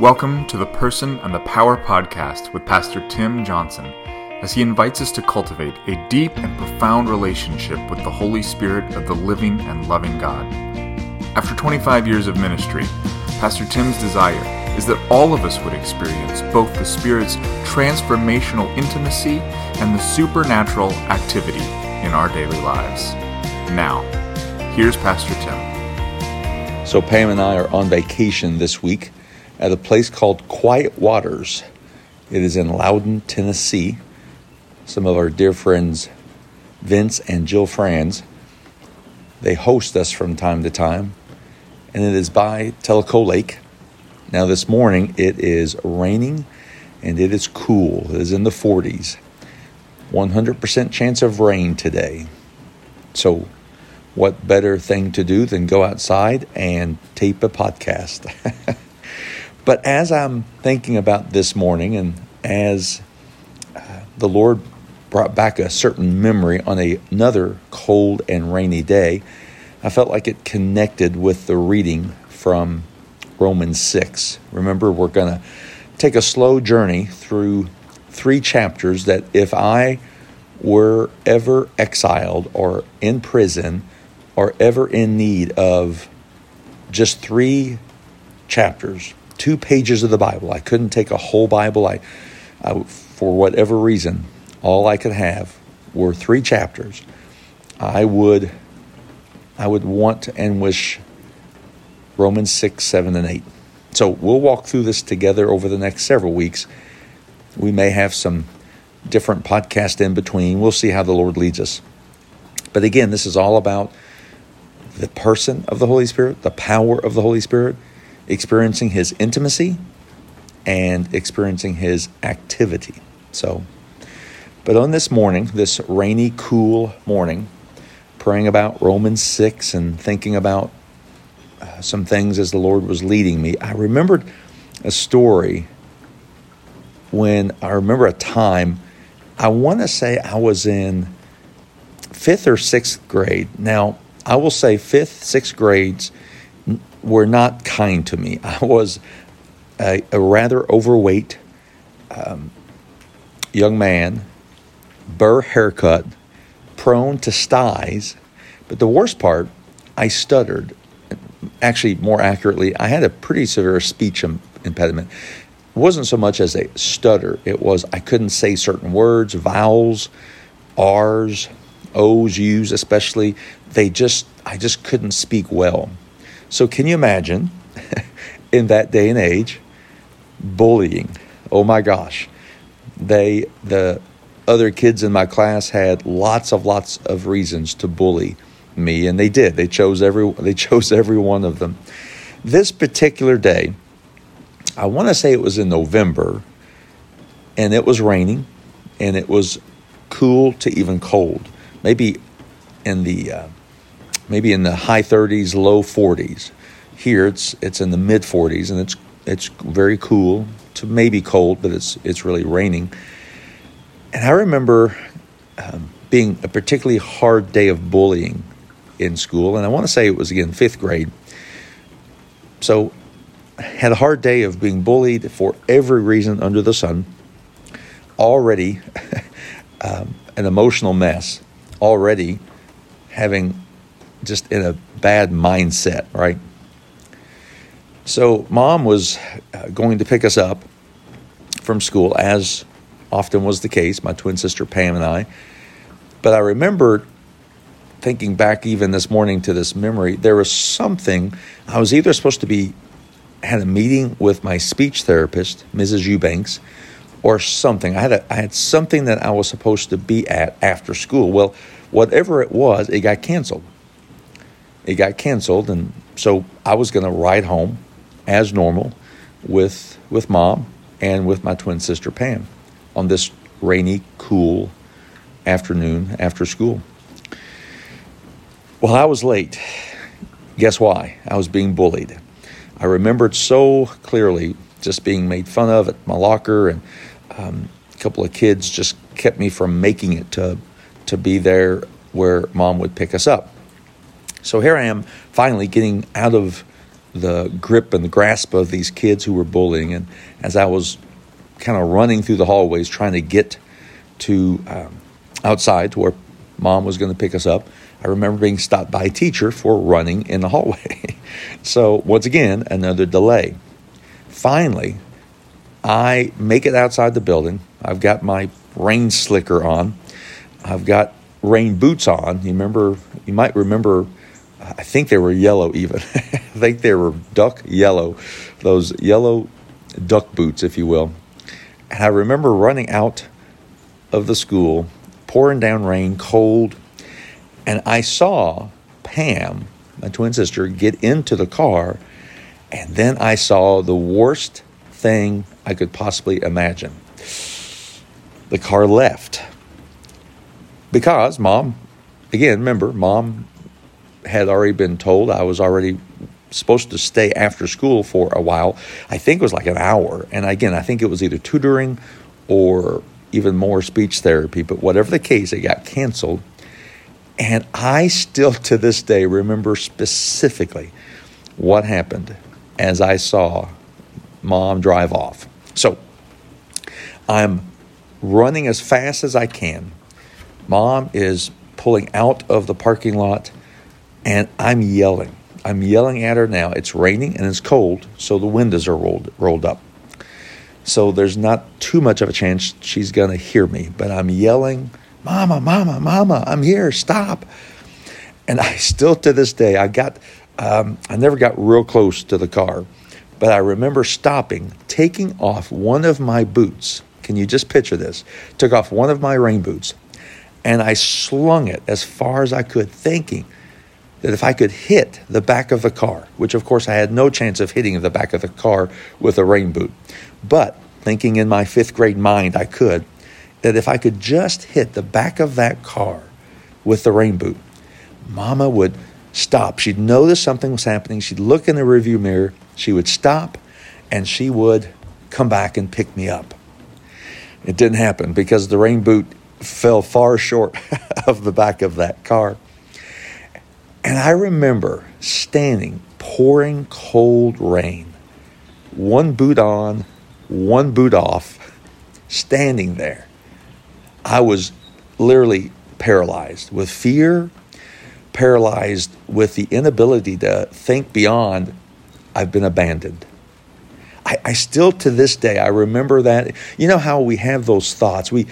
Welcome to the Person and the Power podcast with Pastor Tim Johnson as he invites us to cultivate a deep and profound relationship with the Holy Spirit of the living and loving God. After 25 years of ministry, Pastor Tim's desire is that all of us would experience both the Spirit's transformational intimacy and the supernatural activity in our daily lives. Now, here's Pastor Tim. So, Pam and I are on vacation this week at a place called Quiet Waters. It is in Loudon, Tennessee. Some of our dear friends, Vince and Jill Franz, they host us from time to time, and it is by Tellico Lake. Now, this morning it is raining and it is cool. It is in the 40s. 100% chance of rain today. So, what better thing to do than go outside and tape a podcast? But as I'm thinking about this morning and as uh, the Lord brought back a certain memory on a, another cold and rainy day, I felt like it connected with the reading from Romans 6. Remember, we're going to take a slow journey through three chapters that if I were ever exiled or in prison or ever in need of just three chapters two pages of the Bible. I couldn't take a whole Bible. I, I, for whatever reason, all I could have were three chapters. I would, I would want and wish Romans six, seven, and eight. So we'll walk through this together over the next several weeks. We may have some different podcasts in between. We'll see how the Lord leads us. But again, this is all about the person of the Holy Spirit, the power of the Holy Spirit, experiencing his intimacy and experiencing his activity. So, but on this morning, this rainy, cool morning, praying about Romans 6 and thinking about uh, some things as the Lord was leading me, I remembered a story when I remember a time, I want to say I was in fifth or sixth grade. Now, I will say fifth, sixth grades were not kind to me. I was a, a rather overweight um, young man, burr haircut, prone to styes. But the worst part, I stuttered. Actually, more accurately, I had a pretty severe speech impediment. It wasn't so much as a stutter, it was I couldn't say certain words, vowels, R's, O's, U's, especially. They just, I just couldn't speak well. So, can you imagine in that day and age bullying? Oh my gosh. They, the other kids in my class had lots of lots of reasons to bully me and they did they chose every they chose every one of them this particular day i want to say it was in november and it was raining and it was cool to even cold maybe in the uh, maybe in the high 30s, low 40s. Here it's it's in the mid 40s, and it's it's very cool to maybe cold, but it's it's really raining. And I remember um, being a particularly hard day of bullying in school, and I want to say it was again fifth grade. So, had a hard day of being bullied for every reason under the sun. Already, um, an emotional mess. Already, having just in a bad mindset, right? So, mom was uh, going to pick us up from school, as often was the case, my twin sister Pam and I. But I remember thinking back even this morning to this memory, there was something I was either supposed to be had a meeting with my speech therapist, Mrs. Eubanks, or something. I had a, I had something that I was supposed to be at after school. Well, whatever it was, it got canceled it got canceled, and so I was going to ride home as normal with with mom and with my twin sister Pam on this rainy, cool afternoon after school. Well, I was late. Guess why? I was being bullied. I remembered so clearly just being made fun of at my locker, and um, a couple of kids just kept me from making it to to be there where mom would pick us up. So here I am finally getting out of the grip and the grasp of these kids who were bullying. And as I was kind of running through the hallways trying to get to um, outside to where mom was going to pick us up, I remember being stopped by a teacher for running in the hallway. so, once again, another delay. Finally, I make it outside the building. I've got my rain slicker on. I've got rain boots on. You remember, you might remember, I think they were yellow even. I think they were duck yellow, those yellow duck boots, if you will. And I remember running out of the school, pouring down rain, cold, and I saw Pam, my twin sister, get into the car, and then I saw the worst thing I could possibly imagine. The car left because mom, again, remember, mom had already been told I was already supposed to stay after school for a while. I think it was like an hour. And again, I think it was either tutoring or even more speech therapy, but whatever the case, it got canceled. And I still to this day remember specifically what happened as I saw mom drive off. So I'm running as fast as I can. Mom is pulling out of the parking lot and I'm yelling. I'm yelling at her now. It's raining and it's cold, so the windows are rolled rolled up. So there's not too much of a chance she's going to hear me, but I'm yelling, "Mama, mama, mama, I'm here. Stop." And I still to this day, I got um, I never got real close to the car, but I remember stopping, taking off one of my boots. Can you just picture this? Took off one of my rain boots and I slung it as far as I could, thinking that if I could hit the back of the car, which of course I had no chance of hitting the back of the car with a rain boot, but thinking in my fifth grade mind I could, that if I could just hit the back of that car with the rain boot, Mama would stop. She'd notice something was happening. She'd look in the rearview mirror. She would stop and she would come back and pick me up. It didn't happen because the rain boot fell far short of the back of that car. And I remember standing, pouring cold rain, one boot on, one boot off, standing there. I was literally paralyzed with fear, paralyzed with the inability to think beyond, I've been abandoned. I, I, still to this day I remember that. You know how we have those thoughts. We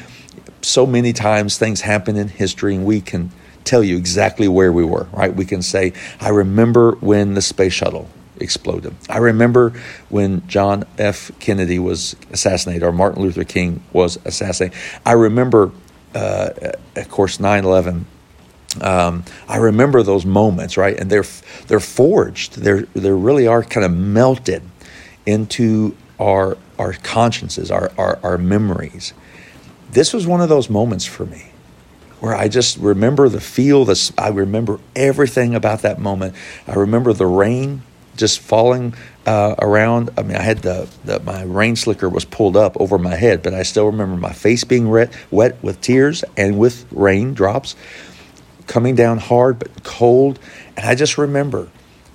so many times things happen in history and we can tell you exactly where we were, right? We can say, I remember when the space shuttle exploded. I remember when John F. Kennedy was assassinated or Martin Luther King was assassinated. I remember, uh, of course, 9 11. Um, I remember those moments, right? And they're they're forged. They're they really are kind of melted into our our consciences, our, our our memories. This was one of those moments for me where I just remember the feel, the, I remember everything about that moment. I remember the rain just falling uh, around. I mean, I had the, the, my rain slicker was pulled up over my head, but I still remember my face being wet, wet with tears and with rain drops coming down hard but cold. And I just remember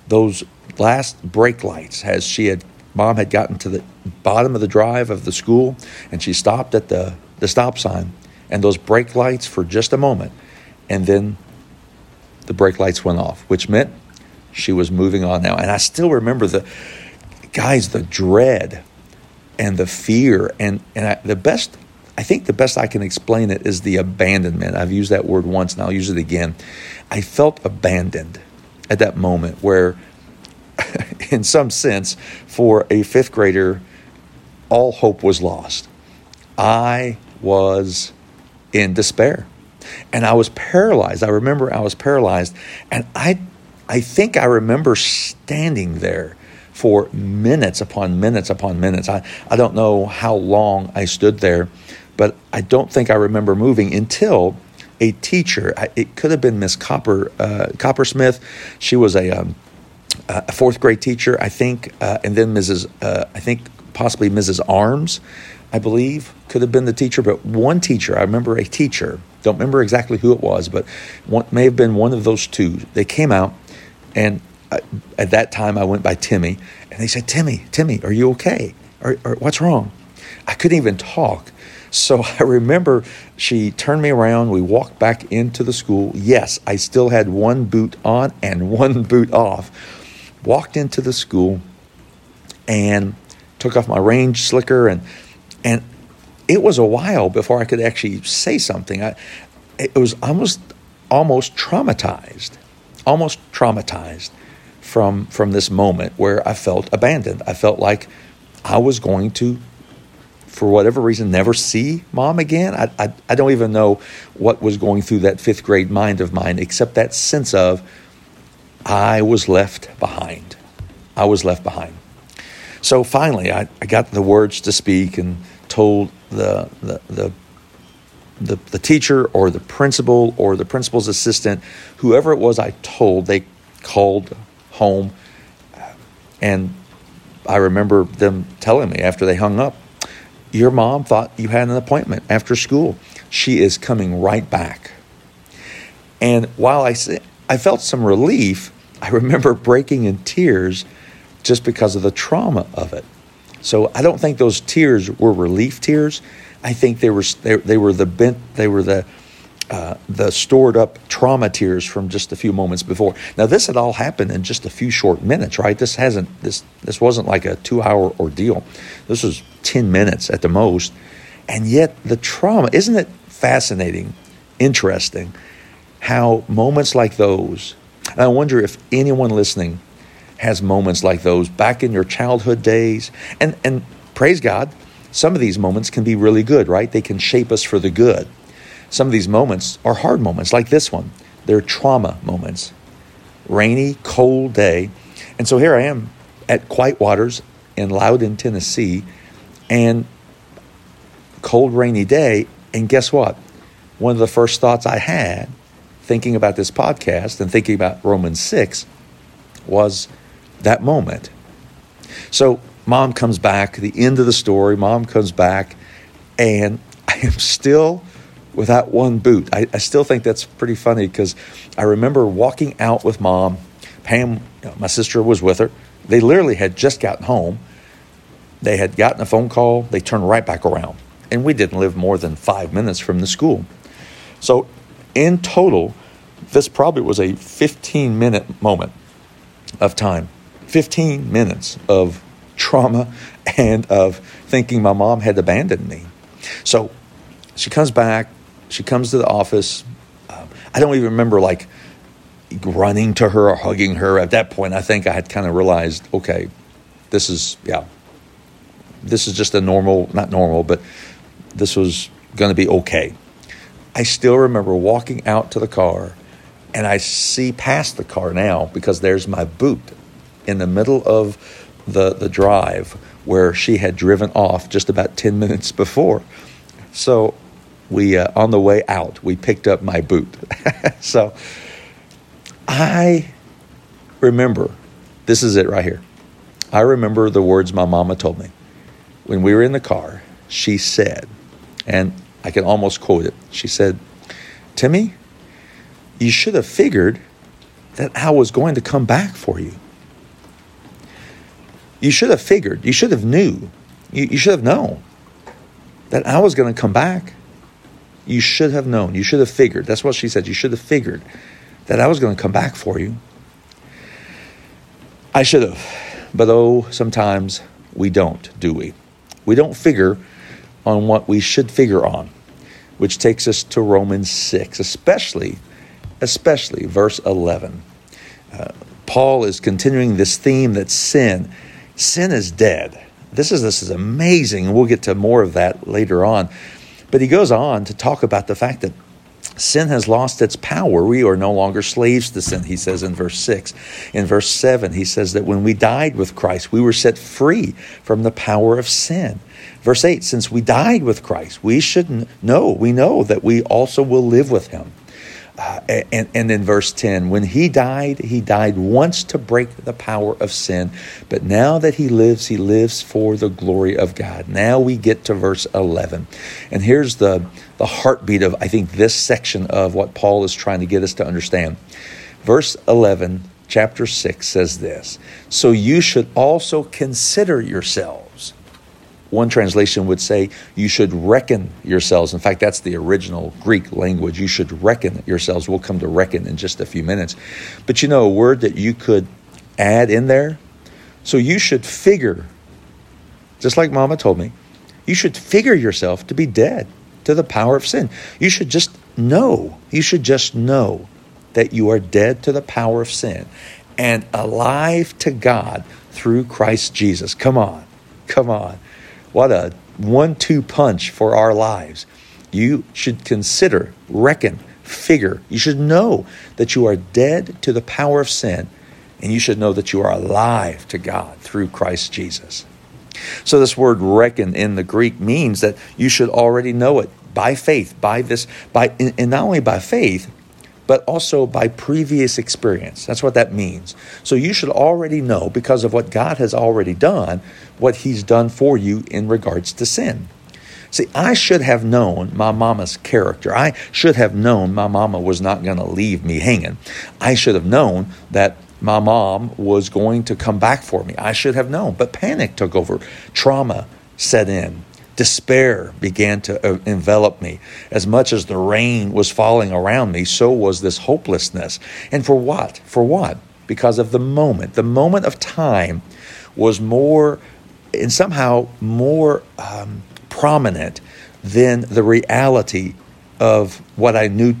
those last brake lights as she had mom had gotten to the bottom of the drive of the school and she stopped at the, the stop sign and those brake lights for just a moment. And then the brake lights went off, which meant she was moving on now. And I still remember the guys, the dread and the fear. And, and I, the best, I think the best I can explain it is the abandonment. I've used that word once and I'll use it again. I felt abandoned at that moment where, in some sense, for a fifth grader, all hope was lost. I was in despair. And I was paralyzed. I remember I was paralyzed. And I, I think I remember standing there for minutes upon minutes upon minutes. I, I don't know how long I stood there, but I don't think I remember moving until a teacher, it could have been Miss Copper, uh, Coppersmith. She was a, um, a fourth grade teacher, I think, uh, and then Mrs. Uh, I think possibly Mrs. Arms. I believe, could have been the teacher, but one teacher, I remember a teacher, don't remember exactly who it was, but one, may have been one of those two. They came out and I, at that time, I went by Timmy, and they said, Timmy, Timmy, are you okay? Or, or what's wrong? I couldn't even talk. So I remember she turned me around. We walked back into the school. Yes, I still had one boot on and one boot off. Walked into the school and took off my range slicker and and it was a while before I could actually say something. I, it was almost almost traumatized, almost traumatized from from this moment where I felt abandoned. I felt like I was going to, for whatever reason, never see mom again. I, I, I don't even know what was going through that fifth grade mind of mine, except that sense of I was left behind. I was left behind. So finally, I, I got the words to speak and told the, the, the the, the teacher or the principal or the principal's assistant, whoever it was I told, they called home. And I remember them telling me after they hung up, Your mom thought you had an appointment after school. She is coming right back. And while I, I felt some relief, I remember breaking in tears just because of the trauma of it. So I don't think those tears were relief tears. I think they were they, they were the bent they were the uh, the stored up trauma tears from just a few moments before. Now this had all happened in just a few short minutes, right? This hasn't this this wasn't like a two hour ordeal. This was ten minutes at the most, and yet the trauma isn't it fascinating, interesting, how moments like those. And I wonder if anyone listening has moments like those back in your childhood days, and and praise God some of these moments can be really good, right? They can shape us for the good. Some of these moments are hard moments, like this one. They're trauma moments. Rainy, cold day. And so here I am at Quiet Waters in Loudon, Tennessee, and cold, rainy day. And guess what? One of the first thoughts I had thinking about this podcast and thinking about Romans 6 was that moment. So Mom comes back, the end of the story, mom comes back, and I am still without one boot. I, I still think that's pretty funny because I remember walking out with mom. Pam, you know, my sister, was with her. They literally had just gotten home. They had gotten a phone call. They turned right back around. And we didn't live more than five minutes from the school. So, in total, this probably was a 15 minute moment of time. 15 minutes of trauma and of thinking my mom had abandoned me. So she comes back, she comes to the office. Um, I don't even remember like running to her or hugging her. At that point, I think I had kind of realized, okay, this is, yeah, this is just a normal, not normal, but this was going to be okay. I still remember walking out to the car and I see past the car now because there's my boot in the middle of the, the drive where she had driven off just about 10 minutes before. So we, uh, on the way out, we picked up my boot. so I remember, this is it right here. I remember the words my mama told me. When we were in the car, she said, and I can almost quote it. She said, Timmy, you should have figured that I was going to come back for you. You should have figured. You should have knew. You, you should have known that I was going to come back. You should have known. You should have figured. That's what she said. You should have figured that I was going to come back for you. I should have. But oh, sometimes we don't, do we? We don't figure on what we should figure on, which takes us to Romans 6, especially, especially verse 11. Uh, Paul is continuing this theme that sin sin is dead. This is this is amazing. and We'll get to more of that later on. But he goes on to talk about the fact that sin has lost its power. We are no longer slaves to sin, he says in verse 6. In verse 7, he says that when we died with Christ, we were set free from the power of sin. Verse 8, since we died with Christ, we should know, we know that we also will live with him. Uh, and, and in verse 10, when he died, he died once to break the power of sin. But now that he lives, he lives for the glory of God. Now we get to verse 11. And here's the, the heartbeat of, I think, this section of what Paul is trying to get us to understand. Verse 11 chapter 6 says this So you should also consider yourselves. One translation would say, You should reckon yourselves. In fact, that's the original Greek language. You should reckon yourselves. We'll come to reckon in just a few minutes. But you know, a word that you could add in there? So you should figure, just like Mama told me, you should figure yourself to be dead to the power of sin. You should just know. You should just know that you are dead to the power of sin and alive to God through Christ Jesus. Come on. Come on. What a one two punch for our lives. You should consider, reckon, figure. You should know that you are dead to the power of sin, and you should know that you are alive to God through Christ Jesus. So, this word reckon in the Greek means that you should already know it by faith, by this, by, and not only by faith, but also by previous experience. That's what that means. So you should already know, because of what God has already done, what He's done for you in regards to sin. See, I should have known my mama's character. I should have known my mama was not going to leave me hanging. I should have known that my mom was going to come back for me. I should have known. But panic took over, trauma set in. Despair began to uh, envelop me. As much as the rain was falling around me, so was this hopelessness. And for what? For what? Because of the moment. The moment of time was more, and somehow more um, prominent than the reality of what I knew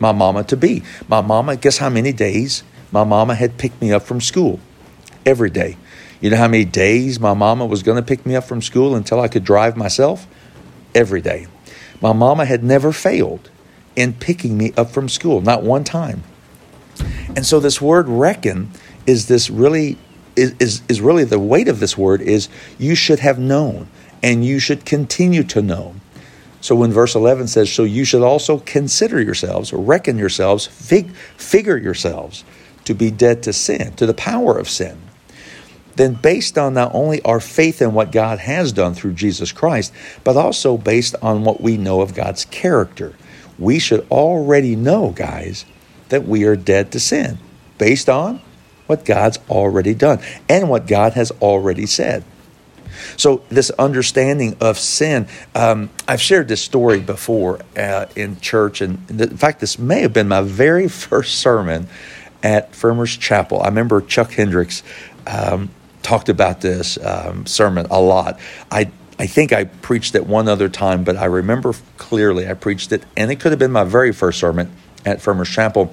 my mama to be. My mama, guess how many days my mama had picked me up from school? Every day. You know how many days my mama was going to pick me up from school until I could drive myself? Every day. My mama had never failed in picking me up from school, not one time. And so this word reckon is this really is, is, is really the weight of this word is you should have known and you should continue to know. So when verse 11 says, So you should also consider yourselves, reckon yourselves, fig, figure yourselves to be dead to sin, to the power of sin then based on not only our faith in what God has done through Jesus Christ, but also based on what we know of God's character. We should already know, guys, that we are dead to sin based on what God's already done and what God has already said. So, this understanding of sin, um, I've shared this story before uh, in church, and in fact, this may have been my very first sermon at Firmers Chapel. I remember Chuck Hendricks um, talked about this um, sermon a lot. I I think I preached it one other time, but I remember clearly I preached it, and it could have been my very first sermon at Firmers Chapel.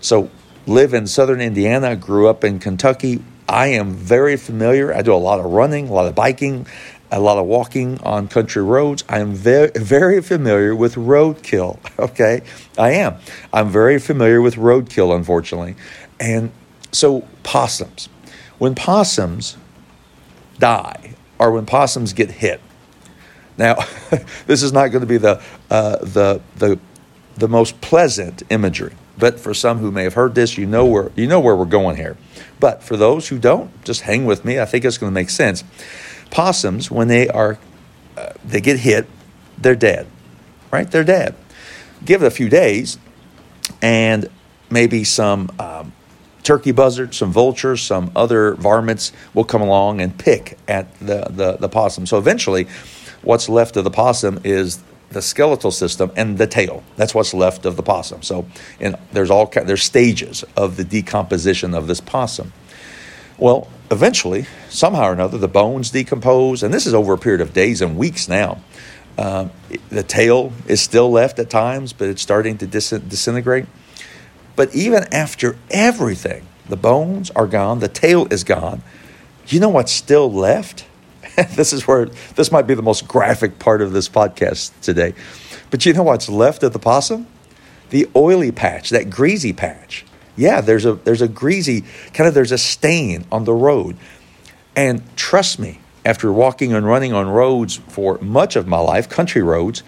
So, live in southern Indiana, grew up in Kentucky. I am very familiar. I do a lot of running, a lot of biking, a lot of walking on country roads. I am very, very familiar with roadkill. Okay, I am. I'm very familiar with roadkill, unfortunately, and so possums when possums die or when possums get hit. Now, this is not going to be the, uh, the, the, the most pleasant imagery, but for some who may have heard this, you know where, you know where we're going here. But for those who don't, just hang with me. I think it's going to make sense. Possums, when they are, uh, they get hit, they're dead, right? They're dead. Give it a few days, and maybe some um, turkey buzzards, some vultures, some other varmints will come along and pick at the, the, the possum. So eventually, what's left of the possum is the skeletal system and the tail. That's what's left of the possum. So and there's all there's stages of the decomposition of this possum. Well, eventually, somehow or another, the bones decompose, and this is over a period of days and weeks now. Uh, the tail is still left at times, but it's starting to dis- disintegrate. But even after everything, the bones are gone, the tail is gone, you know what's still left? this is where this might be the most graphic part of this podcast today. But you know what's left of the possum? The oily patch, that greasy patch. Yeah, there's a there's a greasy kind of there's a stain on the road. And trust me, after walking and running on roads for much of my life, country roads,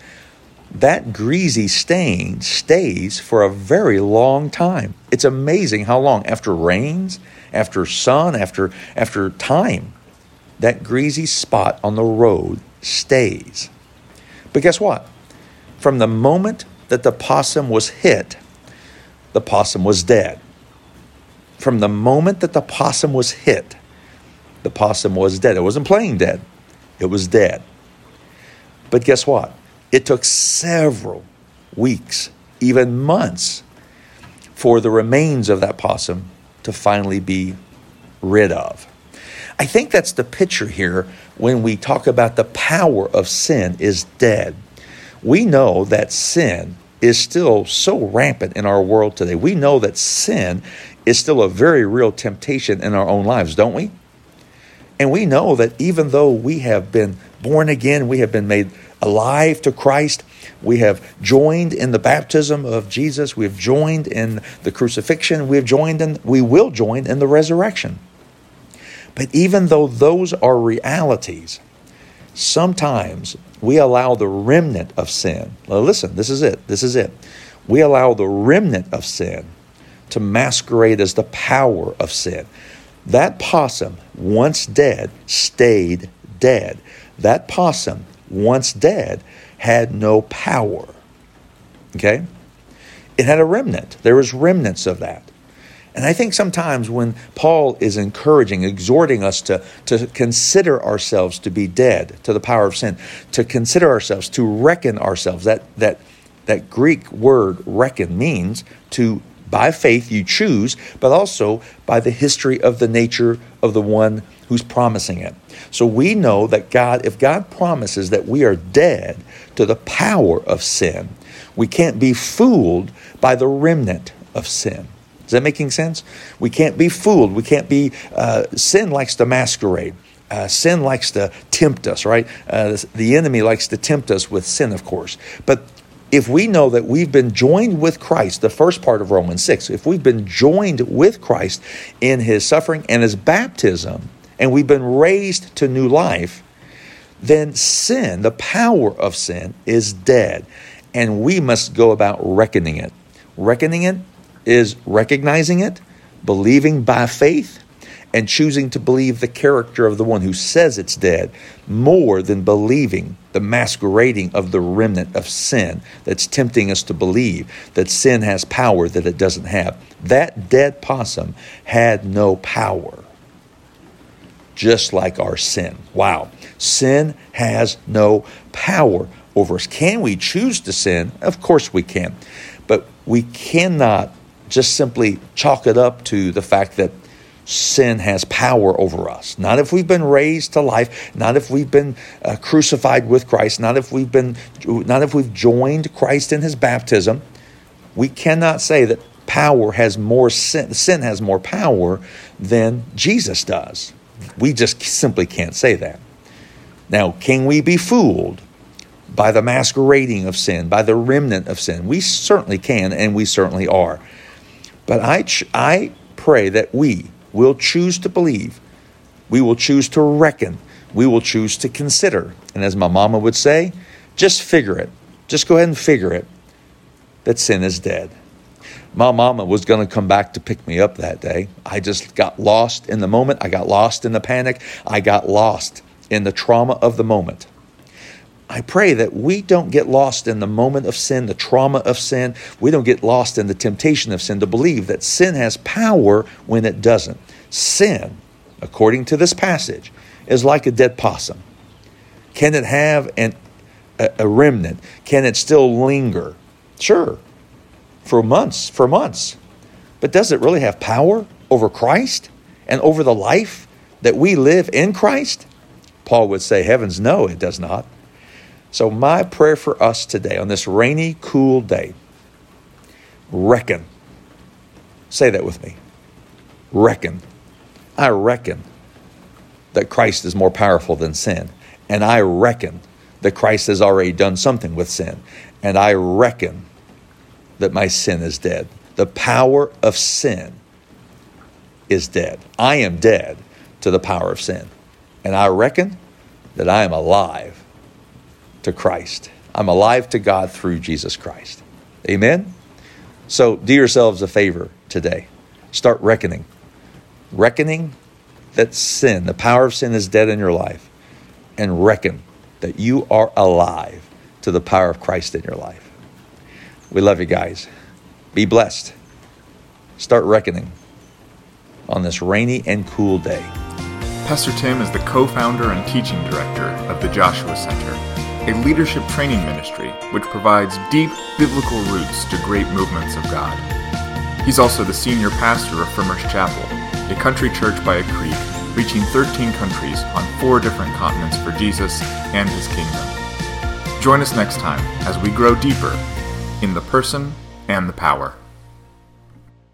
that greasy stain stays for a very long time. It's amazing how long after rains, after sun, after after time, that greasy spot on the road stays. But guess what? From the moment that the possum was hit, the possum was dead. from the moment that the possum was hit, the possum was dead. It wasn't playing dead, it was dead. But guess what? It took several weeks, even months, for the remains of that possum to finally be rid of. I think that's the picture here when we talk about the power of sin is dead. We know that sin is still so rampant in our world today. We know that sin is still a very real temptation in our own lives, don't we? And we know that even though we have been born again, we have been made alive to Christ, we have joined in the baptism of Jesus, we have joined in the crucifixion, we have joined in we will join in the resurrection. But even though those are realities, sometimes we allow the remnant of sin. Now listen, this is it. This is it. We allow the remnant of sin to masquerade as the power of sin. That possum, once dead, stayed dead. That possum, once dead, had no power. Okay? It had a remnant. There was remnants of that. And I think sometimes when Paul is encouraging, exhorting us to, to consider ourselves to be dead to the power of sin, to consider ourselves, to reckon ourselves, that, that, that Greek word reckon means to, by faith, you choose, but also by the history of the nature of the one who's promising it. So we know that God, if God promises that we are dead to the power of sin, we can't be fooled by the remnant of sin. Is that making sense? We can't be fooled. We can't be, uh, sin likes to masquerade. Uh, sin likes to tempt us, right? Uh, the enemy likes to tempt us with sin, of course. But if we know that we've been joined with Christ, the first part of Romans 6, if we've been joined with Christ in his suffering and his baptism, and we've been raised to new life, then sin, the power of sin, is dead. And we must go about reckoning it. Reckoning it is recognizing it, believing by faith, and choosing to believe the character of the one who says it's dead more than believing the masquerading of the remnant of sin that's tempting us to believe that sin has power that it doesn't have. That dead possum had no power, just like our sin. Wow. Sin has no power over us. Can we choose to sin? Of course we can. But we cannot just simply chalk it up to the fact that sin has power over us. Not if we've been raised to life, not if we've been uh, crucified with Christ, not if we've been not if we've joined Christ in his baptism. We cannot say that power has more sin, sin has more power than Jesus does. We just simply can't say that. Now, can we be fooled by the masquerading of sin, by the remnant of sin? We certainly can, and we certainly are. But I, I pray that we will choose to believe, we will choose to reckon, we will choose to consider. And as my mama would say, just figure it. Just go ahead and figure it that sin is dead. My mama was going to come back to pick me up that day. I just got lost in the moment. I got lost in the panic. I got lost in the trauma of the moment. I pray that we don't get lost in the moment of sin, the trauma of sin. We don't get lost in the temptation of sin to believe that sin has power when it doesn't. Sin, according to this passage, is like a dead possum. Can it have an, a, a remnant? Can it still linger? Sure, for months, for months. But does it really have power over Christ and over the life that we live in Christ? Paul would say, Heavens, no, it does not. So, my prayer for us today on this rainy, cool day reckon. Say that with me. Reckon. I reckon that Christ is more powerful than sin. And I reckon that Christ has already done something with sin. And I reckon that my sin is dead. The power of sin is dead. I am dead to the power of sin. And I reckon that I am alive to Christ. I'm alive to God through Jesus Christ. Amen? So do yourselves a favor today. Start reckoning. Reckoning that sin, the power of sin, is dead in your life. And reckon that you are alive to the power of Christ in your life. We love you guys. Be blessed. Start reckoning. on this rainy and cool day. Pastor Tim is the co founder and teaching director of the Joshua Center, a leadership training ministry which provides deep biblical roots to great movements of God. He's also the senior pastor of Frimer's Chapel, a country church by a creek reaching 13 countries on four different continents for Jesus and his kingdom. Join us next time as we grow deeper in the person and the power.